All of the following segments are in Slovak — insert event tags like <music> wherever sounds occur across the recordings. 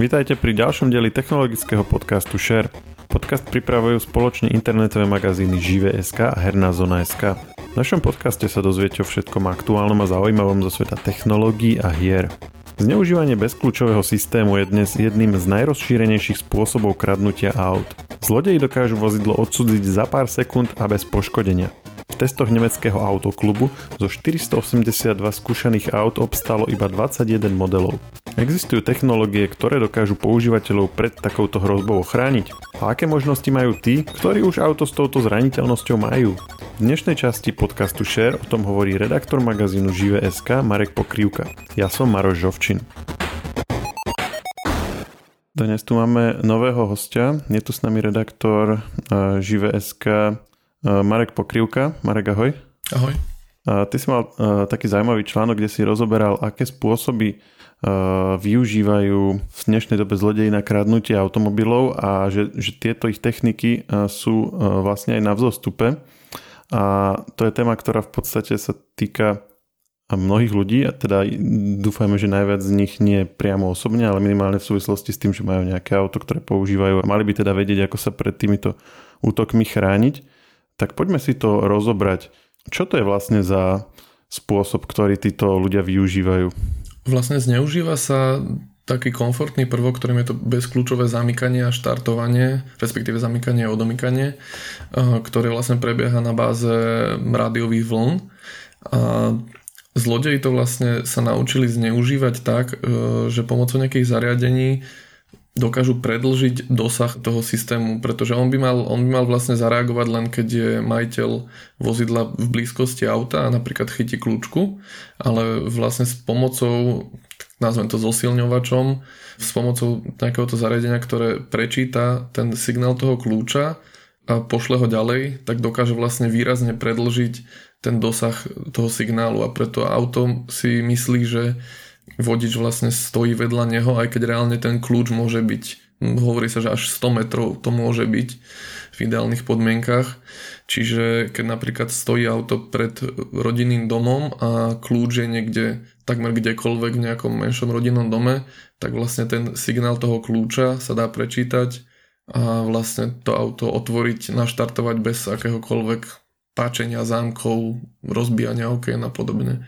Vítajte pri ďalšom dieli technologického podcastu Share. Podcast pripravujú spoločne internetové magazíny Žive.sk a Herná zona.sk. V našom podcaste sa dozviete o všetkom aktuálnom a zaujímavom zo sveta technológií a hier. Zneužívanie bezkľúčového systému je dnes jedným z najrozšírenejších spôsobov kradnutia aut. Zlodeji dokážu vozidlo odsúdiť za pár sekúnd a bez poškodenia testoch nemeckého autoklubu zo 482 skúšaných aut obstalo iba 21 modelov. Existujú technológie, ktoré dokážu používateľov pred takouto hrozbou ochrániť? A aké možnosti majú tí, ktorí už auto s touto zraniteľnosťou majú? V dnešnej časti podcastu Share o tom hovorí redaktor magazínu Žive.sk Marek Pokrývka. Ja som Maroš Žovčin. Dnes tu máme nového hostia. Je tu s nami redaktor uh, Žive.sk Eh, Marek Pokrivka. Marek, ahoj. Ahoj. A ty si mal uh, taký zaujímavý článok, kde si rozoberal, aké spôsoby využívajú v dnešnej dobe zlodeji na kradnutie automobilov a že, že tieto ich techniky sú vlastne aj na vzostupe. A to je téma, ktorá v podstate sa týka mnohých ľudí a teda dúfajme, že najviac z nich nie priamo osobne, ale minimálne v súvislosti s tým, že majú nejaké auto, ktoré používajú a mali by teda vedieť, ako sa pred týmito útokmi chrániť. Tak poďme si to rozobrať. Čo to je vlastne za spôsob, ktorý títo ľudia využívajú? Vlastne zneužíva sa taký komfortný prvok, ktorým je to bezkľúčové zamykanie a štartovanie, respektíve zamykanie a odomykanie, eh, ktoré vlastne prebieha na báze rádiových vln. A zlodeji to vlastne sa naučili zneužívať tak, eh, že pomocou nejakých zariadení dokážu predlžiť dosah toho systému, pretože on by, mal, on by mal vlastne zareagovať len keď je majiteľ vozidla v blízkosti auta a napríklad chytí kľúčku, ale vlastne s pomocou, nazvem to zosilňovačom, s pomocou takéhoto zariadenia, ktoré prečíta ten signál toho kľúča a pošle ho ďalej, tak dokáže vlastne výrazne predlžiť ten dosah toho signálu. A preto auto si myslí, že vodič vlastne stojí vedľa neho, aj keď reálne ten kľúč môže byť, hovorí sa, že až 100 metrov to môže byť v ideálnych podmienkach. Čiže keď napríklad stojí auto pred rodinným domom a kľúč je niekde takmer kdekoľvek v nejakom menšom rodinnom dome, tak vlastne ten signál toho kľúča sa dá prečítať a vlastne to auto otvoriť, naštartovať bez akéhokoľvek páčenia zámkov, rozbijania okien a podobne.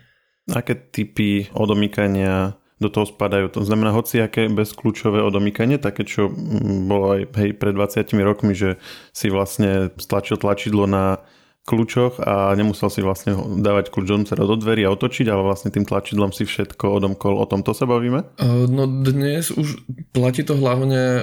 Aké typy odomykania do toho spadajú? To znamená hociaké bezkľúčové odomykanie, také čo mm, bolo aj hej, pred 20 rokmi, že si vlastne stlačil tlačidlo na kľúčoch a nemusel si vlastne dávať kľúč do do dverí a otočiť, ale vlastne tým tlačidlom si všetko odomkol. O tomto sa bavíme? No dnes už platí to hlavne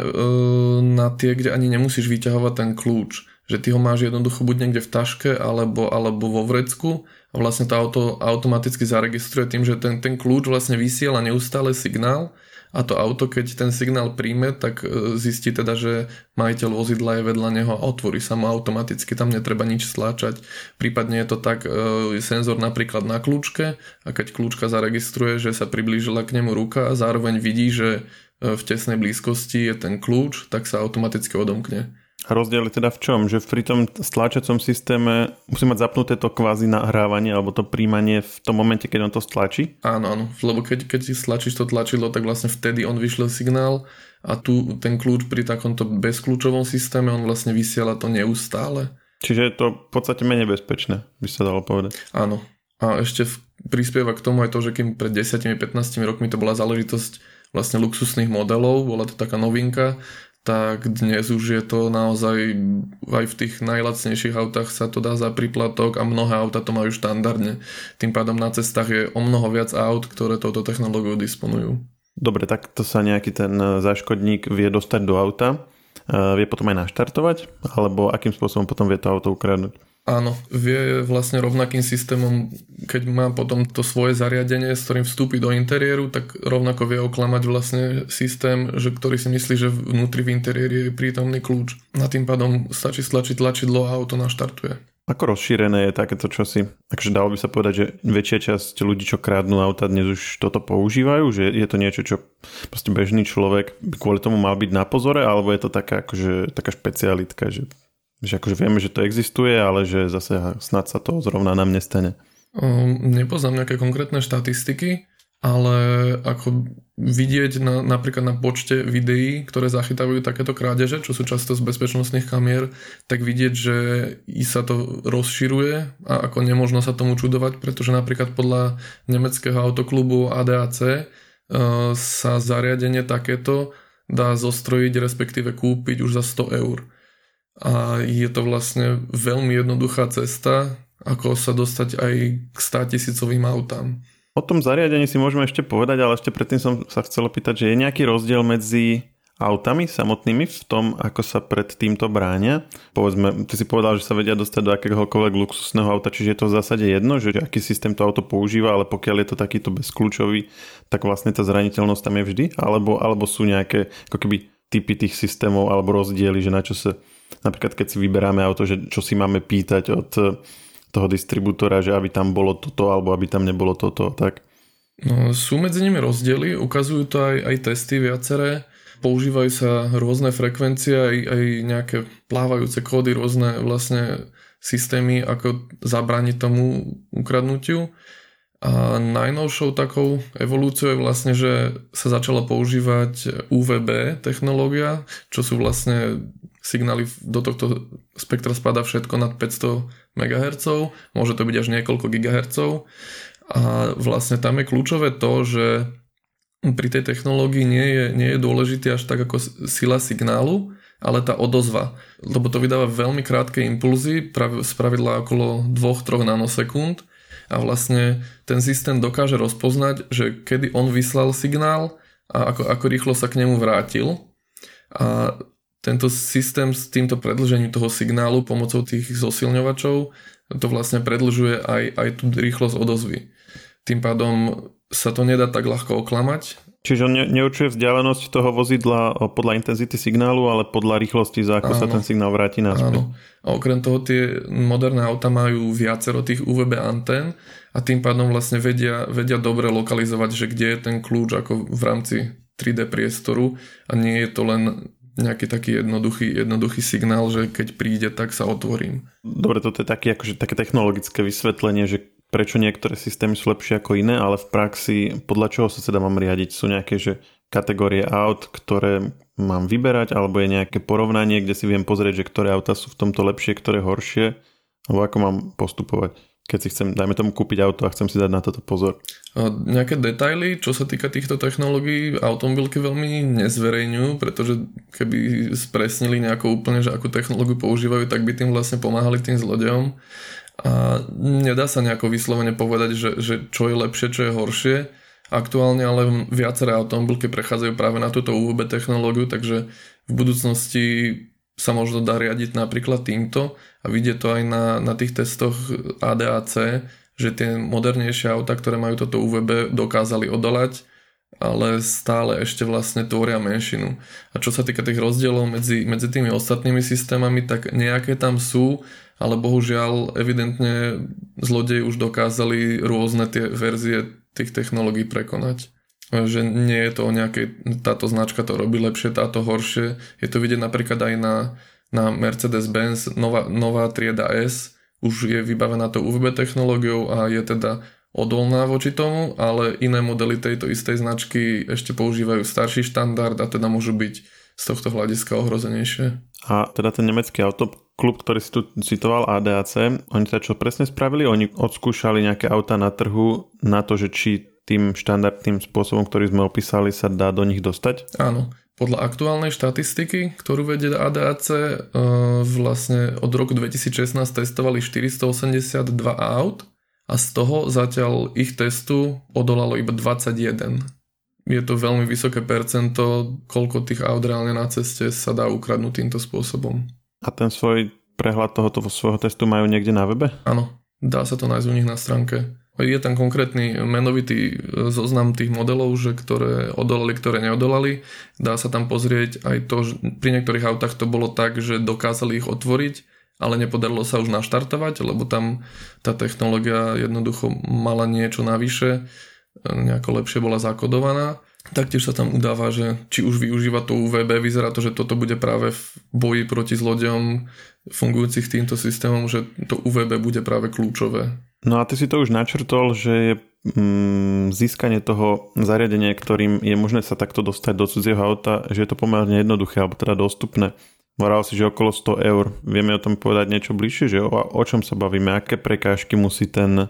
na tie, kde ani nemusíš vyťahovať ten kľúč. Že ty ho máš jednoducho buď niekde v taške alebo, alebo vo vrecku vlastne to auto automaticky zaregistruje tým, že ten, ten kľúč vlastne vysiela neustále signál a to auto, keď ten signál príjme, tak e, zistí teda, že majiteľ vozidla je vedľa neho a otvorí sa mu automaticky, tam netreba nič stláčať. Prípadne je to tak, e, senzor napríklad na kľúčke a keď kľúčka zaregistruje, že sa priblížila k nemu ruka a zároveň vidí, že e, v tesnej blízkosti je ten kľúč, tak sa automaticky odomkne. Rozdiel je teda v čom? Že pri tom stlačacom systéme musí mať zapnuté to kvázi nahrávanie alebo to príjmanie v tom momente, keď on to stlačí? Áno, áno. Lebo keď, keď si stlačíš to tlačidlo, tak vlastne vtedy on vyšle signál a tu ten kľúč pri takomto bezkľúčovom systéme, on vlastne vysiela to neustále. Čiže je to v podstate menej bezpečné, by sa dalo povedať. Áno. A ešte v, prispieva k tomu aj to, že kým pred 10-15 rokmi to bola záležitosť vlastne luxusných modelov, bola to taká novinka, tak dnes už je to naozaj aj v tých najlacnejších autách sa to dá za príplatok a mnohé auta to majú štandardne. Tým pádom na cestách je o mnoho viac aut, ktoré touto technológiou disponujú. Dobre, tak to sa nejaký ten záškodník vie dostať do auta, vie potom aj naštartovať, alebo akým spôsobom potom vie to auto ukradnúť? Áno, vie vlastne rovnakým systémom, keď má potom to svoje zariadenie, s ktorým vstúpi do interiéru, tak rovnako vie oklamať vlastne systém, že ktorý si myslí, že vnútri v interiéri je prítomný kľúč. Na tým pádom stačí stlačiť tlačidlo a auto naštartuje. Ako rozšírené je takéto čosi? Takže dalo by sa povedať, že väčšia časť ľudí, čo krádnu auta, dnes už toto používajú? Že je to niečo, čo proste bežný človek kvôli tomu mal byť na pozore? Alebo je to taká, akože, taká špecialitka, že že akože vieme, že to existuje, ale že zase snad sa to zrovna nám nestane. Um, nepoznám nejaké konkrétne štatistiky, ale ako vidieť na, napríklad na počte videí, ktoré zachytávajú takéto krádeže, čo sú často z bezpečnostných kamier, tak vidieť, že i sa to rozširuje a ako nemožno sa tomu čudovať, pretože napríklad podľa nemeckého autoklubu ADAC uh, sa zariadenie takéto dá zostrojiť, respektíve kúpiť už za 100 eur. A je to vlastne veľmi jednoduchá cesta, ako sa dostať aj k 100 tisícovým autám. O tom zariadení si môžeme ešte povedať, ale ešte predtým som sa chcel opýtať, že je nejaký rozdiel medzi autami samotnými v tom, ako sa pred týmto bránia. Povedzme, ty si povedal, že sa vedia dostať do akéhokoľvek luxusného auta, čiže je to v zásade jedno, že aký systém to auto používa, ale pokiaľ je to takýto bezkľúčový, tak vlastne tá zraniteľnosť tam je vždy, alebo, alebo sú nejaké ako keby typy tých systémov alebo rozdiely, že na čo sa napríklad keď si vyberáme auto, že čo si máme pýtať od toho distribútora, že aby tam bolo toto alebo aby tam nebolo toto, tak? No, sú medzi nimi rozdiely, ukazujú to aj, aj testy viaceré, používajú sa rôzne frekvencie, aj, aj nejaké plávajúce kódy, rôzne vlastne systémy, ako zabrániť tomu ukradnutiu. A najnovšou takou evolúciou je vlastne, že sa začala používať UVB technológia, čo sú vlastne signály do tohto spektra spada všetko nad 500 MHz, môže to byť až niekoľko GHz a vlastne tam je kľúčové to, že pri tej technológii nie je, nie je dôležitý až tak ako sila signálu, ale tá odozva, lebo to vydáva veľmi krátke impulzy, z pravidla okolo 2-3 nanosekúnd. A vlastne ten systém dokáže rozpoznať, že kedy on vyslal signál a ako, ako rýchlo sa k nemu vrátil. A tento systém s týmto predlžením toho signálu pomocou tých zosilňovačov to vlastne predlžuje aj, aj tú rýchlosť odozvy. Tým pádom sa to nedá tak ľahko oklamať. Čiže on neurčuje vzdialenosť toho vozidla podľa intenzity signálu, ale podľa rýchlosti, za ako áno, sa ten signál vráti naspäť. Áno. A okrem toho tie moderné auta majú viacero tých UVB antén a tým pádom vlastne vedia, vedia dobre lokalizovať, že kde je ten kľúč ako v rámci 3D priestoru a nie je to len nejaký taký jednoduchý, jednoduchý signál, že keď príde, tak sa otvorím. Dobre, toto je taký, akože, také technologické vysvetlenie, že prečo niektoré systémy sú lepšie ako iné, ale v praxi podľa čoho sa teda mám riadiť? Sú nejaké že kategórie aut, ktoré mám vyberať, alebo je nejaké porovnanie, kde si viem pozrieť, že ktoré auta sú v tomto lepšie, ktoré horšie, alebo ako mám postupovať? Keď si chcem, dajme tomu, kúpiť auto a chcem si dať na toto pozor. A nejaké detaily, čo sa týka týchto technológií, automobilky veľmi nezverejňujú, pretože keby spresnili nejako úplne, že akú technológiu používajú, tak by tým vlastne pomáhali tým zlodejom. A nedá sa nejako vyslovene povedať, že, že čo je lepšie, čo je horšie. Aktuálne ale viaceré automobilky prechádzajú práve na túto UVB technológiu, takže v budúcnosti sa možno dá riadiť napríklad týmto a vidieť to aj na, na tých testoch ADAC, že tie modernejšie auta, ktoré majú toto UVB, dokázali odolať, ale stále ešte vlastne tvoria menšinu. A čo sa týka tých rozdielov medzi, medzi tými ostatnými systémami, tak nejaké tam sú, ale bohužiaľ evidentne zlodeji už dokázali rôzne tie verzie tých technológií prekonať že nie je to o nejakej, táto značka to robí lepšie, táto horšie. Je to vidieť napríklad aj na, na Mercedes-Benz, nová, nová trieda S, už je vybavená to UVB technológiou a je teda odolná voči tomu, ale iné modely tejto istej značky ešte používajú starší štandard a teda môžu byť z tohto hľadiska ohrozenejšie. A teda ten nemecký autoklub, ktorý si tu citoval ADAC, oni teda čo presne spravili? Oni odskúšali nejaké auta na trhu na to, že či tým štandardným spôsobom, ktorý sme opísali, sa dá do nich dostať? Áno. Podľa aktuálnej štatistiky, ktorú vedie ADAC, e, vlastne od roku 2016 testovali 482 aut a z toho zatiaľ ich testu odolalo iba 21. Je to veľmi vysoké percento, koľko tých aut reálne na ceste sa dá ukradnúť týmto spôsobom. A ten svoj prehľad tohoto svojho testu majú niekde na webe? Áno, dá sa to nájsť u nich na stránke. Je tam konkrétny menovitý e, zoznam tých modelov, že ktoré odolali, ktoré neodolali. Dá sa tam pozrieť aj to, že pri niektorých autách to bolo tak, že dokázali ich otvoriť, ale nepodarilo sa už naštartovať, lebo tam tá technológia jednoducho mala niečo navyše, e, nejako lepšie bola zakodovaná. Taktiež sa tam udáva, že či už využíva to UVB, vyzerá to, že toto bude práve v boji proti zlodejom fungujúcich týmto systémom, že to UVB bude práve kľúčové. No a ty si to už načrtol, že je mm, získanie toho zariadenia, ktorým je možné sa takto dostať do cudzieho auta, že je to pomerne jednoduché, alebo teda dostupné. Moral si, že okolo 100 eur. Vieme o tom povedať niečo bližšie, že o, o čom sa bavíme, aké prekážky musí ten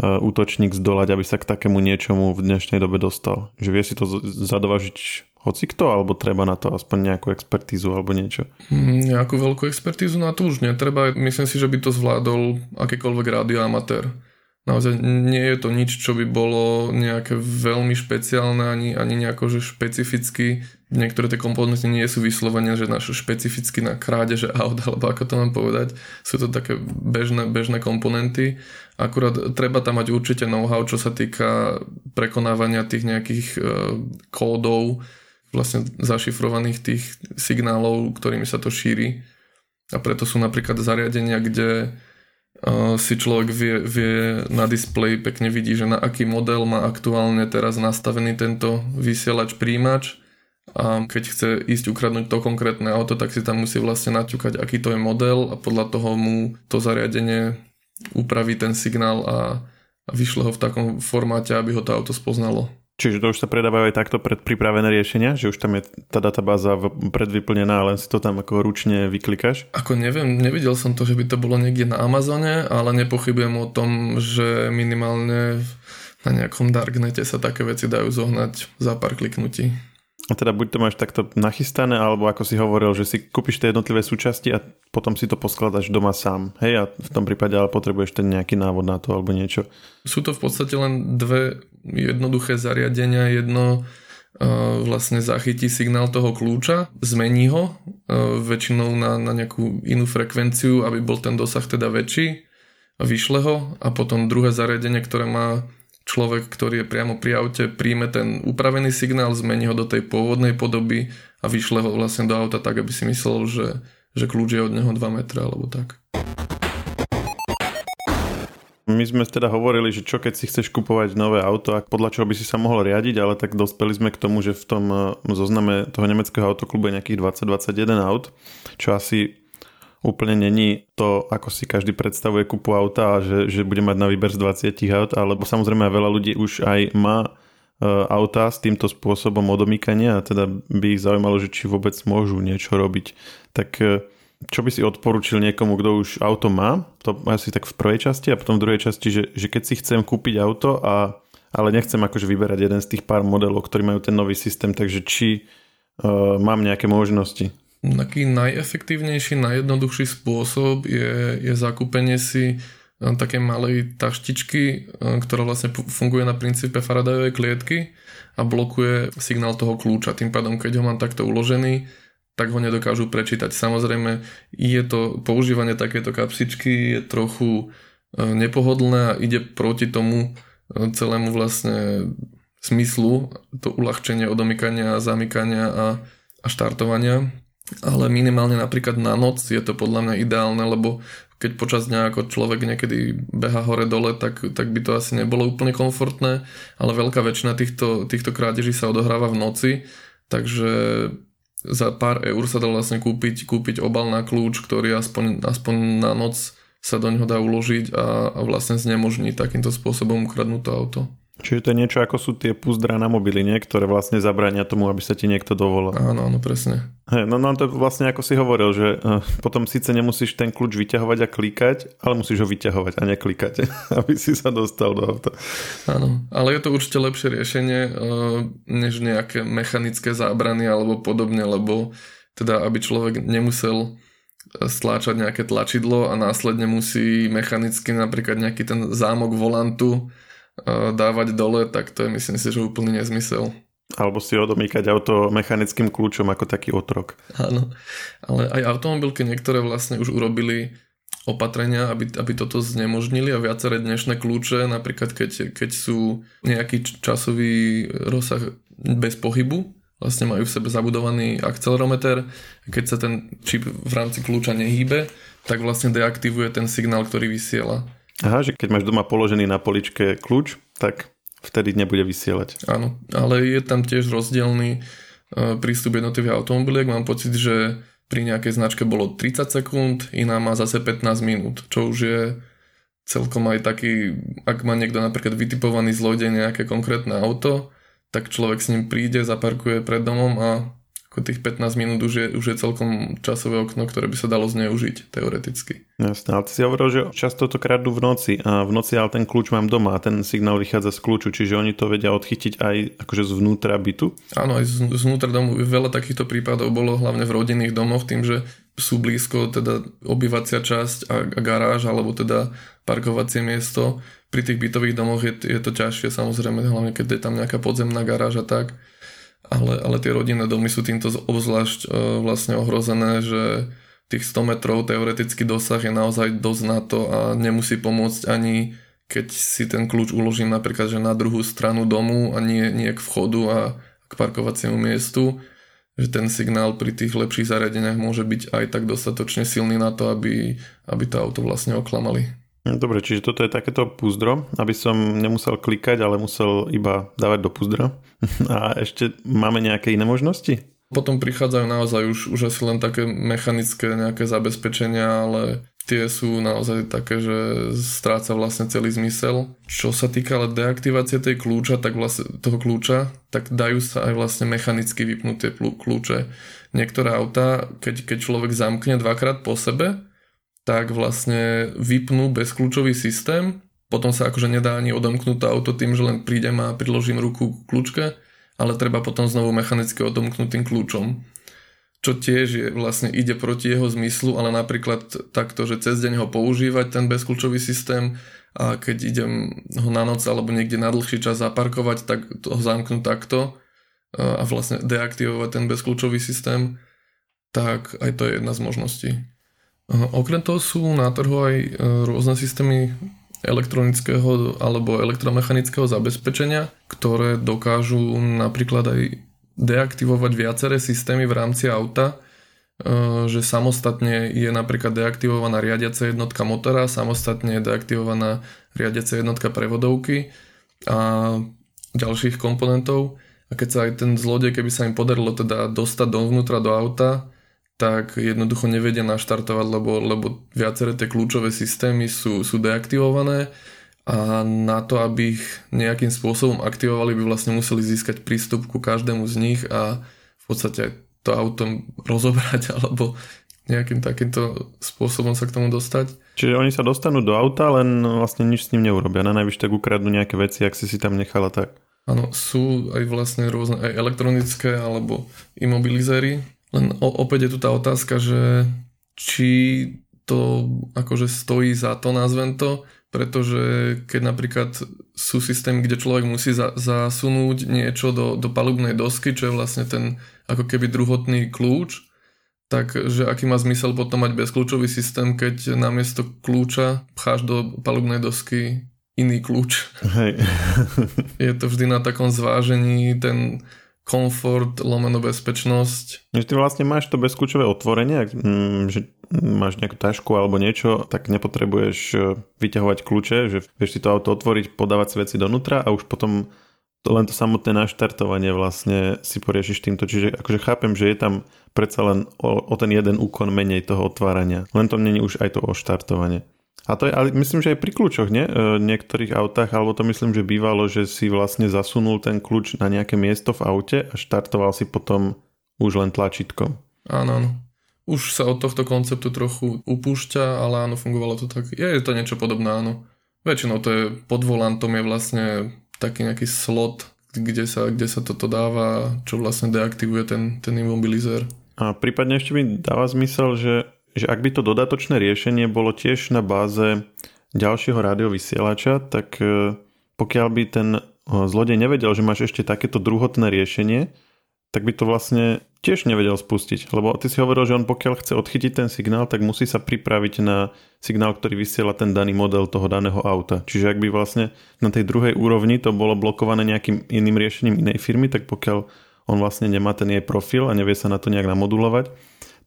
útočník zdolať, aby sa k takému niečomu v dnešnej dobe dostal. Že vie si to zadovažiť hoci kto, alebo treba na to aspoň nejakú expertízu alebo niečo? Mm, nejakú veľkú expertízu na to už netreba. Myslím si, že by to zvládol akýkoľvek radioamatér. Naozaj nie je to nič, čo by bolo nejaké veľmi špeciálne ani, ani nejako že špecificky. Niektoré tie komponenty nie sú vyslovene, že naše špecificky na krádeže aut, <laughs> alebo ako to mám povedať. Sú to také bežné, bežné komponenty. Akurát treba tam mať určite know-how, čo sa týka prekonávania tých nejakých uh, kódov, vlastne zašifrovaných tých signálov, ktorými sa to šíri. A preto sú napríklad zariadenia, kde uh, si človek vie, vie na displeji pekne vidí, že na aký model má aktuálne teraz nastavený tento vysielač príjimač a keď chce ísť ukradnúť to konkrétne auto, tak si tam musí vlastne naťukať, aký to je model a podľa toho mu to zariadenie upraví ten signál a, a vyšle ho v takom formáte, aby ho to auto spoznalo. Čiže to už sa predávajú aj takto predpripravené riešenia, že už tam je tá databáza predvyplnená, len si to tam ako ručne vyklikáš? Ako neviem, nevidel som to, že by to bolo niekde na Amazone, ale nepochybujem o tom, že minimálne na nejakom darknete sa také veci dajú zohnať za pár kliknutí. A teda buď to máš takto nachystané, alebo ako si hovoril, že si kúpiš tie jednotlivé súčasti a potom si to poskladaš doma sám. Hej, a v tom prípade ale potrebuješ ten nejaký návod na to alebo niečo. Sú to v podstate len dve jednoduché zariadenia. Jedno uh, vlastne zachytí signál toho kľúča, zmení ho uh, väčšinou na, na nejakú inú frekvenciu, aby bol ten dosah teda väčší a vyšle ho. A potom druhé zariadenie, ktoré má človek, ktorý je priamo pri aute, príjme ten upravený signál, zmení ho do tej pôvodnej podoby a vyšle ho vlastne do auta tak, aby si myslel, že, že kľúč je od neho 2 metra alebo tak. My sme teda hovorili, že čo keď si chceš kupovať nové auto a podľa čoho by si sa mohol riadiť, ale tak dospeli sme k tomu, že v tom eh, zozname toho nemeckého autoklubu je nejakých 20-21 aut, čo asi úplne není to, ako si každý predstavuje kupu auta že, že bude mať na výber z 20 aut, alebo samozrejme veľa ľudí už aj má uh, auta s týmto spôsobom odomýkania a teda by ich zaujímalo, že či vôbec môžu niečo robiť. Tak uh, čo by si odporučil niekomu, kto už auto má, to asi tak v prvej časti a potom v druhej časti, že, že keď si chcem kúpiť auto a ale nechcem akože vyberať jeden z tých pár modelov, ktorí majú ten nový systém, takže či uh, mám nejaké možnosti. Taký najefektívnejší, najjednoduchší spôsob je, je zakúpenie si e, také malej taštičky, e, ktorá vlastne funguje na princípe Faradayovej klietky a blokuje signál toho kľúča. Tým pádom, keď ho mám takto uložený, tak ho nedokážu prečítať. Samozrejme, je to používanie takéto kapsičky je trochu e, nepohodlné a ide proti tomu celému vlastne smyslu, to uľahčenie odomykania, zamykania a, a štartovania ale minimálne napríklad na noc je to podľa mňa ideálne, lebo keď počas dňa ako človek niekedy beha hore-dole, tak, tak by to asi nebolo úplne komfortné, ale veľká väčšina týchto, týchto krádeží sa odohráva v noci, takže za pár eur sa dá vlastne kúpiť, kúpiť obal na kľúč, ktorý aspoň, aspoň na noc sa do neho dá uložiť a, a vlastne znemožní takýmto spôsobom ukradnúť to auto. Čiže to je niečo ako sú tie puzdra na mobily, nie? ktoré vlastne zabrania tomu, aby sa ti niekto dovolal. Áno, áno, presne. Hey, no, no to vlastne ako si hovoril, že uh, potom síce nemusíš ten kľúč vyťahovať a klikať, ale musíš ho vyťahovať a neklikať, <laughs> aby si sa dostal do auta. Áno, ale je to určite lepšie riešenie, uh, než nejaké mechanické zábrany alebo podobne, lebo teda aby človek nemusel stláčať nejaké tlačidlo a následne musí mechanicky napríklad nejaký ten zámok volantu dávať dole, tak to je myslím si, že úplný nezmysel. Alebo si odomýkať auto mechanickým kľúčom ako taký otrok. Áno, ale aj automobilky niektoré vlastne už urobili opatrenia, aby, aby toto znemožnili a viaceré dnešné kľúče, napríklad keď, keď sú nejaký časový rozsah bez pohybu, vlastne majú v sebe zabudovaný akcelerometer, keď sa ten čip v rámci kľúča nehýbe, tak vlastne deaktivuje ten signál, ktorý vysiela. Aha, že keď máš doma položený na poličke kľúč, tak vtedy nebude vysielať. Áno, ale je tam tiež rozdielný e, prístup jednotlivých automobiliek. Mám pocit, že pri nejakej značke bolo 30 sekúnd, iná má zase 15 minút, čo už je celkom aj taký, ak má niekto napríklad vytipovaný zlodej nejaké konkrétne auto, tak človek s ním príde, zaparkuje pred domom a ako tých 15 minút už je, už je celkom časové okno, ktoré by sa dalo zneužiť teoreticky. Jasne, ale ty si hovoril, že často to kradú v noci a v noci ale ten kľúč mám doma a ten signál vychádza z kľúču, čiže oni to vedia odchytiť aj akože zvnútra bytu? Áno, aj zvnútra domu. Veľa takýchto prípadov bolo hlavne v rodinných domoch tým, že sú blízko teda obyvacia časť a garáž alebo teda parkovacie miesto. Pri tých bytových domoch je, je to ťažšie samozrejme, hlavne keď je tam nejaká podzemná garáž a tak ale, ale tie rodinné domy sú týmto obzvlášť uh, vlastne ohrozené, že tých 100 metrov teoretický dosah je naozaj dosť na to a nemusí pomôcť ani keď si ten kľúč uložím napríklad že na druhú stranu domu a nie, nie k vchodu a k parkovaciemu miestu, že ten signál pri tých lepších zariadeniach môže byť aj tak dostatočne silný na to, aby, aby to auto vlastne oklamali. No, dobre, čiže toto je takéto púzdro, aby som nemusel klikať, ale musel iba dávať do púzdra. <laughs> A ešte máme nejaké iné možnosti? Potom prichádzajú naozaj už, už asi len také mechanické nejaké zabezpečenia, ale tie sú naozaj také, že stráca vlastne celý zmysel. Čo sa týka ale deaktivácie tej kľúča, tak vlastne, toho kľúča, tak dajú sa aj vlastne mechanicky vypnúť tie kľúče. Niektoré autá, keď, keď človek zamkne dvakrát po sebe, tak vlastne vypnú bezkľúčový systém, potom sa akože nedá ani odomknúť to auto tým, že len prídem a priložím ruku k kľúčke, ale treba potom znovu mechanicky odomknúť tým kľúčom. Čo tiež je, vlastne ide proti jeho zmyslu, ale napríklad takto, že cez deň ho používať ten bezkľúčový systém a keď idem ho na noc alebo niekde na dlhší čas zaparkovať, tak to ho zamknúť takto a vlastne deaktivovať ten bezkľúčový systém, tak aj to je jedna z možností. Okrem toho sú na trhu aj e, rôzne systémy elektronického alebo elektromechanického zabezpečenia, ktoré dokážu napríklad aj deaktivovať viaceré systémy v rámci auta, e, že samostatne je napríklad deaktivovaná riadiaca jednotka motora, samostatne je deaktivovaná riadiaca jednotka prevodovky a ďalších komponentov. A keď sa aj ten zlodej, keby sa im podarilo teda dostať dovnútra do auta, tak jednoducho nevedia naštartovať, lebo, lebo viaceré tie kľúčové systémy sú, sú deaktivované a na to, aby ich nejakým spôsobom aktivovali, by vlastne museli získať prístup ku každému z nich a v podstate to auto rozobrať <laughs> alebo nejakým takýmto spôsobom sa k tomu dostať. Čiže oni sa dostanú do auta, len vlastne nič s ním neurobia. Na najvyš tak ukradnú nejaké veci, ak si si tam nechala tak. Áno, sú aj vlastne rôzne aj elektronické alebo imobilizéry, len opäť je tu tá otázka, že či to akože stojí za to, nazvem to, pretože keď napríklad sú systémy, kde človek musí za, zasunúť niečo do, do palubnej dosky, čo je vlastne ten ako keby druhotný kľúč, tak že aký má zmysel potom mať bezkľúčový systém, keď namiesto kľúča pcháš do palubnej dosky iný kľúč. Hej. je to vždy na takom zvážení ten komfort, lomeno bezpečnosť. Že ty vlastne máš to bezkľúčové otvorenie, ak, mm, že máš nejakú tašku alebo niečo, tak nepotrebuješ e, vyťahovať kľúče, že vieš si to auto otvoriť, podávať si veci donútra a už potom to len to samotné naštartovanie vlastne si poriešiš týmto. Čiže akože chápem, že je tam predsa len o, o ten jeden úkon menej toho otvárania. Len to není už aj to oštartovanie. A to je, ale myslím, že aj pri kľúčoch, nie? E, niektorých autách, alebo to myslím, že bývalo, že si vlastne zasunul ten kľúč na nejaké miesto v aute a štartoval si potom už len tlačítkom. Áno, áno. Už sa od tohto konceptu trochu upúšťa, ale áno, fungovalo to tak. Je to niečo podobné, áno. Väčšinou to je pod volantom je vlastne taký nejaký slot, kde sa, kde sa toto dáva, čo vlastne deaktivuje ten, ten imobilizér. A prípadne ešte mi dáva zmysel, že že ak by to dodatočné riešenie bolo tiež na báze ďalšieho rádiovysielača, tak e, pokiaľ by ten e, zlodej nevedel, že máš ešte takéto druhotné riešenie, tak by to vlastne tiež nevedel spustiť. Lebo ty si hovoril, že on pokiaľ chce odchytiť ten signál, tak musí sa pripraviť na signál, ktorý vysiela ten daný model toho daného auta. Čiže ak by vlastne na tej druhej úrovni to bolo blokované nejakým iným riešením inej firmy, tak pokiaľ on vlastne nemá ten jej profil a nevie sa na to nejak namodulovať,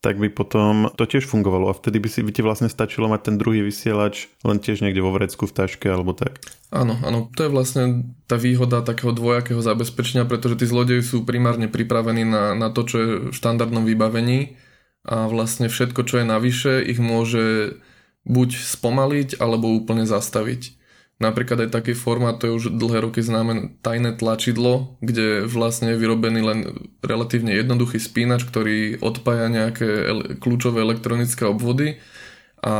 tak by potom to tiež fungovalo a vtedy by si by ti vlastne stačilo mať ten druhý vysielač len tiež niekde vo vrecku v taške alebo tak. Áno, áno, to je vlastne tá výhoda takého dvojakého zabezpečenia, pretože tí zlodeji sú primárne pripravení na, na to, čo je v štandardnom vybavení a vlastne všetko, čo je navyše, ich môže buď spomaliť, alebo úplne zastaviť. Napríklad aj taký formát, to je už dlhé roky známe tajné tlačidlo, kde vlastne je vyrobený len relatívne jednoduchý spínač, ktorý odpája nejaké kľúčové elektronické obvody a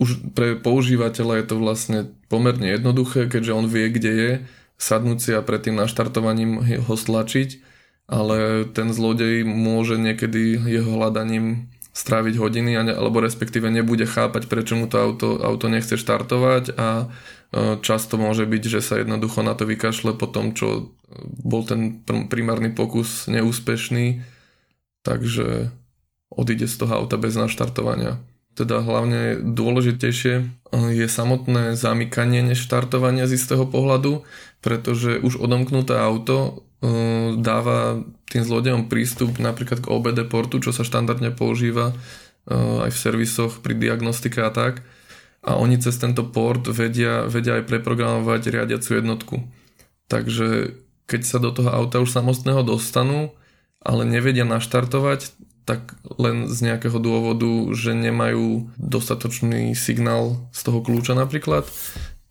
už pre používateľa je to vlastne pomerne jednoduché, keďže on vie, kde je, sadnúť si a pred tým naštartovaním ho stlačiť, ale ten zlodej môže niekedy jeho hľadaním stráviť hodiny, alebo respektíve nebude chápať, prečo mu to auto, auto nechce štartovať a e, často môže byť, že sa jednoducho na to vykašle po tom, čo bol ten primárny pokus neúspešný, takže odíde z toho auta bez naštartovania. Teda hlavne dôležitejšie eh, je samotné zamykanie než štartovanie z istého pohľadu, pretože už odomknuté auto dáva tým zlodejom prístup napríklad k OBD portu, čo sa štandardne používa aj v servisoch pri diagnostike a tak. A oni cez tento port vedia, vedia aj preprogramovať riadiacu jednotku. Takže keď sa do toho auta už samostného dostanú, ale nevedia naštartovať, tak len z nejakého dôvodu, že nemajú dostatočný signál z toho kľúča napríklad,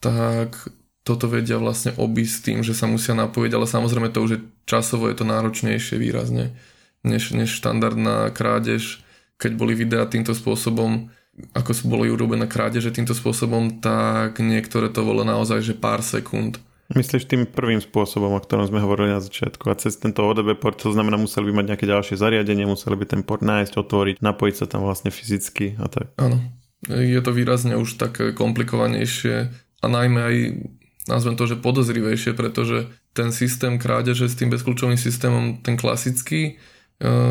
tak toto vedia vlastne obísť tým, že sa musia napojiť, ale samozrejme to už je časovo je to náročnejšie výrazne než, než štandardná krádež. Keď boli videá týmto spôsobom, ako sú boli urobené krádeže týmto spôsobom, tak niektoré to bolo naozaj že pár sekúnd. Myslíš tým prvým spôsobom, o ktorom sme hovorili na začiatku a cez tento ODB port, to znamená, museli by mať nejaké ďalšie zariadenie, museli by ten port nájsť, otvoriť, napojiť sa tam vlastne fyzicky a tak. Áno, je to výrazne už také komplikovanejšie a najmä aj nazvem to, že podozrivejšie, pretože ten systém krádeže s tým bezkľúčovým systémom, ten klasický,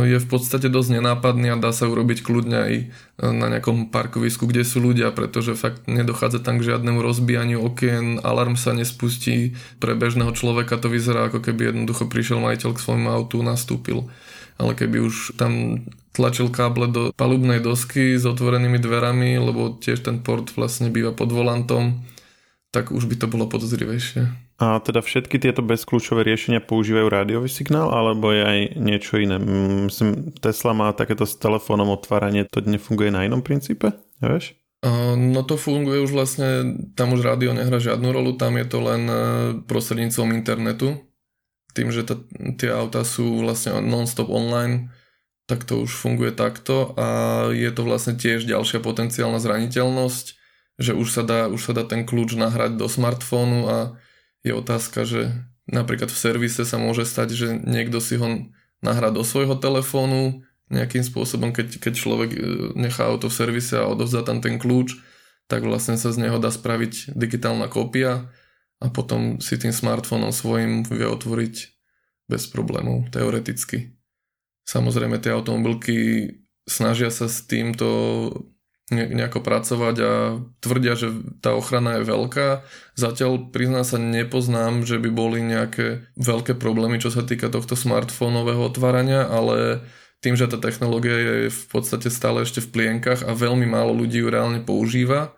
je v podstate dosť nenápadný a dá sa urobiť kľudne aj e, na nejakom parkovisku, kde sú ľudia, pretože fakt nedochádza tam k žiadnemu rozbijaniu okien, alarm sa nespustí, pre bežného človeka to vyzerá ako keby jednoducho prišiel majiteľ k svojmu autu, nastúpil. Ale keby už tam tlačil káble do palubnej dosky s otvorenými dverami, lebo tiež ten port vlastne býva pod volantom, tak už by to bolo podozrivejšie. A teda všetky tieto bezkľúčové riešenia používajú rádiový signál, alebo je aj niečo iné? Myslím, Tesla má takéto s telefónom otváranie, to nefunguje na inom princípe? Nevieš? No to funguje už vlastne, tam už rádio nehrá žiadnu rolu, tam je to len prostredníctvom internetu. Tým, že ta, tie autá sú vlastne non-stop online, tak to už funguje takto a je to vlastne tiež ďalšia potenciálna zraniteľnosť, že už sa dá, už sa dá ten kľúč nahrať do smartfónu a je otázka, že napríklad v servise sa môže stať, že niekto si ho nahrá do svojho telefónu nejakým spôsobom, keď, keď človek e, nechá auto v servise a odovzdá tam ten kľúč, tak vlastne sa z neho dá spraviť digitálna kópia a potom si tým smartfónom svojim vie otvoriť bez problémov, teoreticky. Samozrejme tie automobilky snažia sa s týmto nejako pracovať a tvrdia, že tá ochrana je veľká. Zatiaľ prizná sa nepoznám, že by boli nejaké veľké problémy, čo sa týka tohto smartfónového otvárania, ale tým, že tá technológia je v podstate stále ešte v plienkach a veľmi málo ľudí ju reálne používa,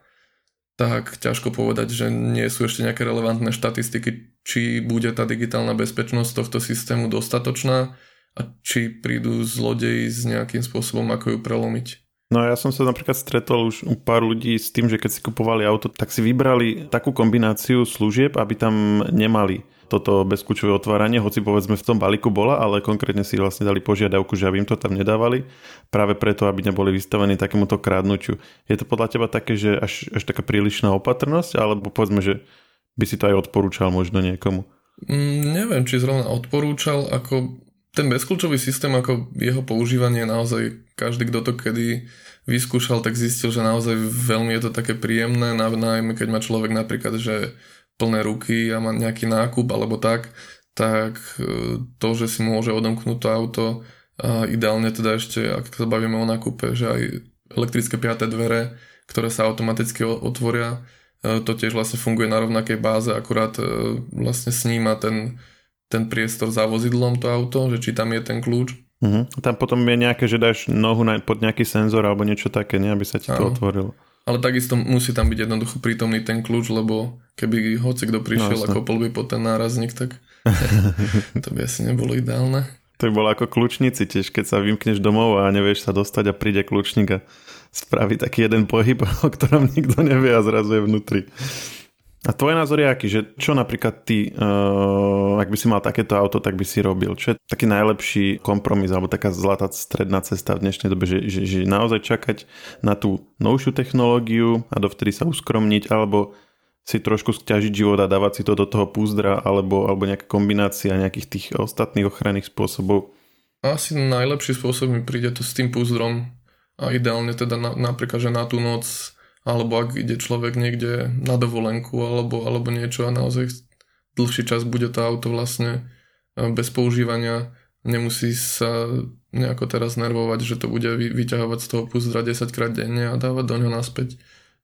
tak ťažko povedať, že nie sú ešte nejaké relevantné štatistiky, či bude tá digitálna bezpečnosť tohto systému dostatočná a či prídu zlodeji s nejakým spôsobom, ako ju prelomiť. No ja som sa napríklad stretol už u pár ľudí s tým, že keď si kupovali auto, tak si vybrali takú kombináciu služieb, aby tam nemali toto bezkľúčové otváranie, hoci povedzme v tom balíku bola, ale konkrétne si vlastne dali požiadavku, že aby im to tam nedávali, práve preto, aby neboli vystavení takémuto krádnuťu. Je to podľa teba také, že až, až taká prílišná opatrnosť, alebo povedzme, že by si to aj odporúčal možno niekomu? Mm, neviem, či zrovna odporúčal, ako ten bezkľúčový systém, ako jeho používanie naozaj každý, kto to kedy vyskúšal, tak zistil, že naozaj veľmi je to také príjemné, najmä keď má človek napríklad, že plné ruky a má nejaký nákup alebo tak, tak e, to, že si môže odomknúť to auto a ideálne teda ešte, ak sa bavíme o nákupe, že aj elektrické piaté dvere, ktoré sa automaticky otvoria, e, to tiež vlastne funguje na rovnakej báze, akurát e, vlastne sníma ten ten priestor za vozidlom to auto, že či tam je ten kľúč. Uh-huh. Tam potom je nejaké, že dáš nohu na, pod nejaký senzor alebo niečo také, nie? aby sa ti to otvorilo. Ale takisto musí tam byť jednoducho prítomný ten kľúč, lebo keby hoci kto prišiel no, a kopol by po ten nárazník, tak <laughs> to by asi nebolo ideálne. To by bolo ako kľúčnici tiež, keď sa vymkneš domov a nevieš sa dostať a príde kľúčnik a spraví taký jeden pohyb, <laughs> o ktorom nikto nevie a zrazu je vnútri. A tvoj názor je aký, že čo napríklad ty, uh, ak by si mal takéto auto, tak by si robil? Čo je taký najlepší kompromis alebo taká zlatá stredná cesta v dnešnej dobe, že, že, že naozaj čakať na tú novšiu technológiu a dovtedy sa uskromniť, alebo si trošku stiažiť život a dávať si to do toho púzdra, alebo, alebo nejaká kombinácia nejakých tých ostatných ochranných spôsobov? Asi najlepší spôsob mi príde to s tým púzdrom a ideálne teda na, napríklad, že na tú noc alebo ak ide človek niekde na dovolenku alebo, alebo niečo a naozaj dlhší čas bude to auto vlastne e, bez používania, nemusí sa nejako teraz nervovať, že to bude vyťahovať z toho puzdra 10 krát denne a dávať do ňa naspäť.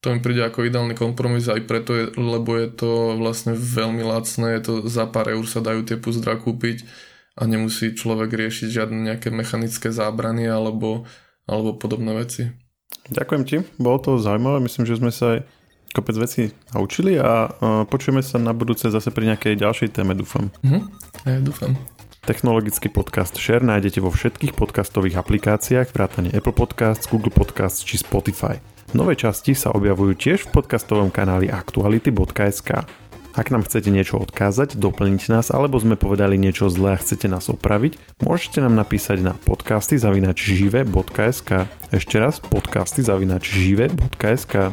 To mi príde ako ideálny kompromis aj preto, je, lebo je to vlastne veľmi lacné, je to za pár eur sa dajú tie puzdra kúpiť a nemusí človek riešiť žiadne nejaké mechanické zábrany alebo, alebo podobné veci. Ďakujem ti, bolo to zaujímavé, myslím, že sme sa aj kopec veci naučili a počujeme sa na budúce zase pri nejakej ďalšej téme, dúfam. Mhm, ja dúfam. Technologický podcast Share nájdete vo všetkých podcastových aplikáciách vrátane Apple Podcasts, Google Podcasts či Spotify. Nové časti sa objavujú tiež v podcastovom kanáli aktuality.sk. Ak nám chcete niečo odkázať, doplniť nás, alebo sme povedali niečo zlé a chcete nás opraviť, môžete nám napísať na podcasty zavinač žive.sk. Ešte raz podcasty zavinač žive.sk.